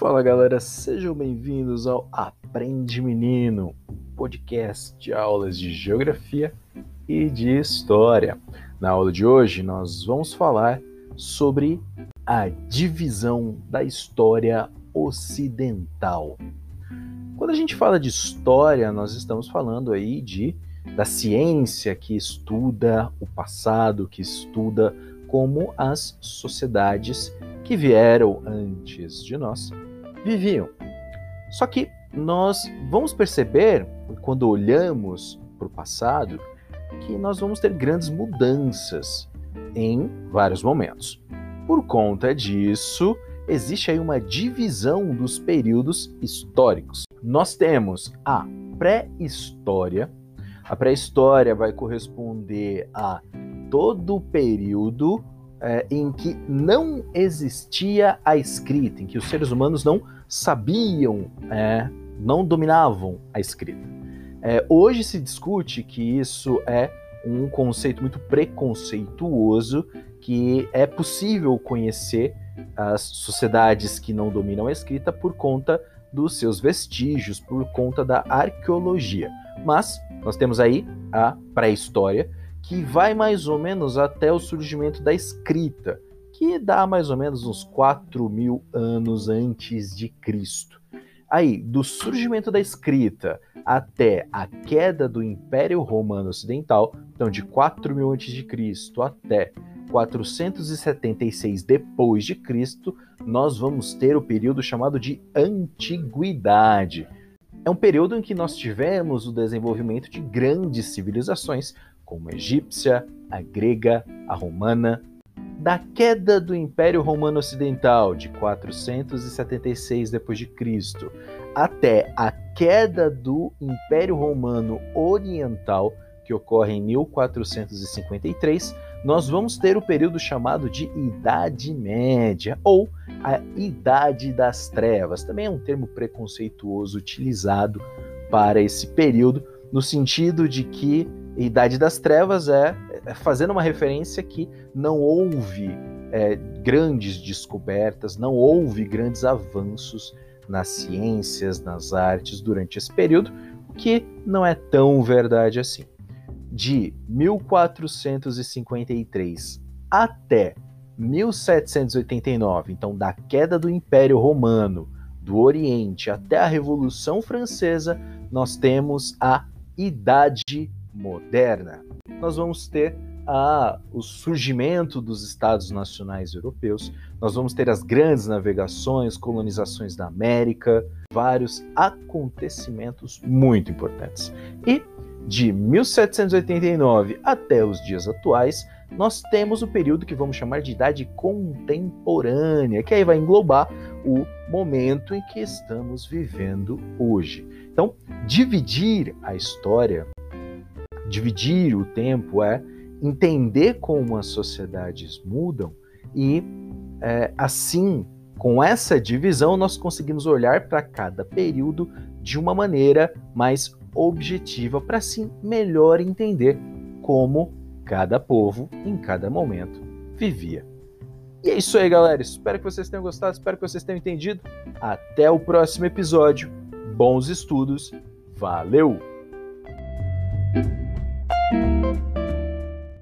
Fala galera, sejam bem-vindos ao Aprende Menino, podcast de aulas de geografia e de história. Na aula de hoje nós vamos falar sobre a divisão da história ocidental. Quando a gente fala de história, nós estamos falando aí de da ciência que estuda o passado, que estuda como as sociedades que vieram antes de nós viviam. Só que nós vamos perceber, quando olhamos para o passado, que nós vamos ter grandes mudanças em vários momentos. Por conta disso, existe aí uma divisão dos períodos históricos. Nós temos a pré-história. A pré-história vai corresponder a todo o período é, em que não existia a escrita, em que os seres humanos não sabiam, é, não dominavam a escrita. É, hoje se discute que isso é um conceito muito preconceituoso, que é possível conhecer as sociedades que não dominam a escrita por conta dos seus vestígios, por conta da arqueologia. Mas nós temos aí a pré-história, que vai mais ou menos até o surgimento da escrita, que dá mais ou menos uns 4 mil anos antes de Cristo. Aí, do surgimento da escrita até a queda do Império Romano Ocidental, então de 4 mil antes de Cristo até 476 depois de Cristo, nós vamos ter o período chamado de Antiguidade. É um período em que nós tivemos o desenvolvimento de grandes civilizações como a egípcia, a grega, a romana. Da queda do Império Romano Ocidental de 476 d.C. até a queda do Império Romano Oriental, que ocorre em 1453, nós vamos ter o período chamado de Idade Média ou a Idade das Trevas. Também é um termo preconceituoso utilizado para esse período, no sentido de que Idade das Trevas é, é fazendo uma referência que não houve é, grandes descobertas, não houve grandes avanços nas ciências, nas artes durante esse período, o que não é tão verdade assim. De 1453 até 1789, então da queda do Império Romano, do Oriente até a Revolução Francesa, nós temos a Idade moderna, nós vamos ter a, o surgimento dos Estados Nacionais Europeus, nós vamos ter as grandes navegações, colonizações da América, vários acontecimentos muito importantes. E de 1789 até os dias atuais, nós temos o período que vamos chamar de idade contemporânea, que aí vai englobar o momento em que estamos vivendo hoje. Então, dividir a história dividir o tempo é entender como as sociedades mudam e é, assim com essa divisão nós conseguimos olhar para cada período de uma maneira mais objetiva para assim melhor entender como cada povo em cada momento vivia. E é isso aí, galera. Espero que vocês tenham gostado, espero que vocês tenham entendido. Até o próximo episódio. Bons estudos. Valeu!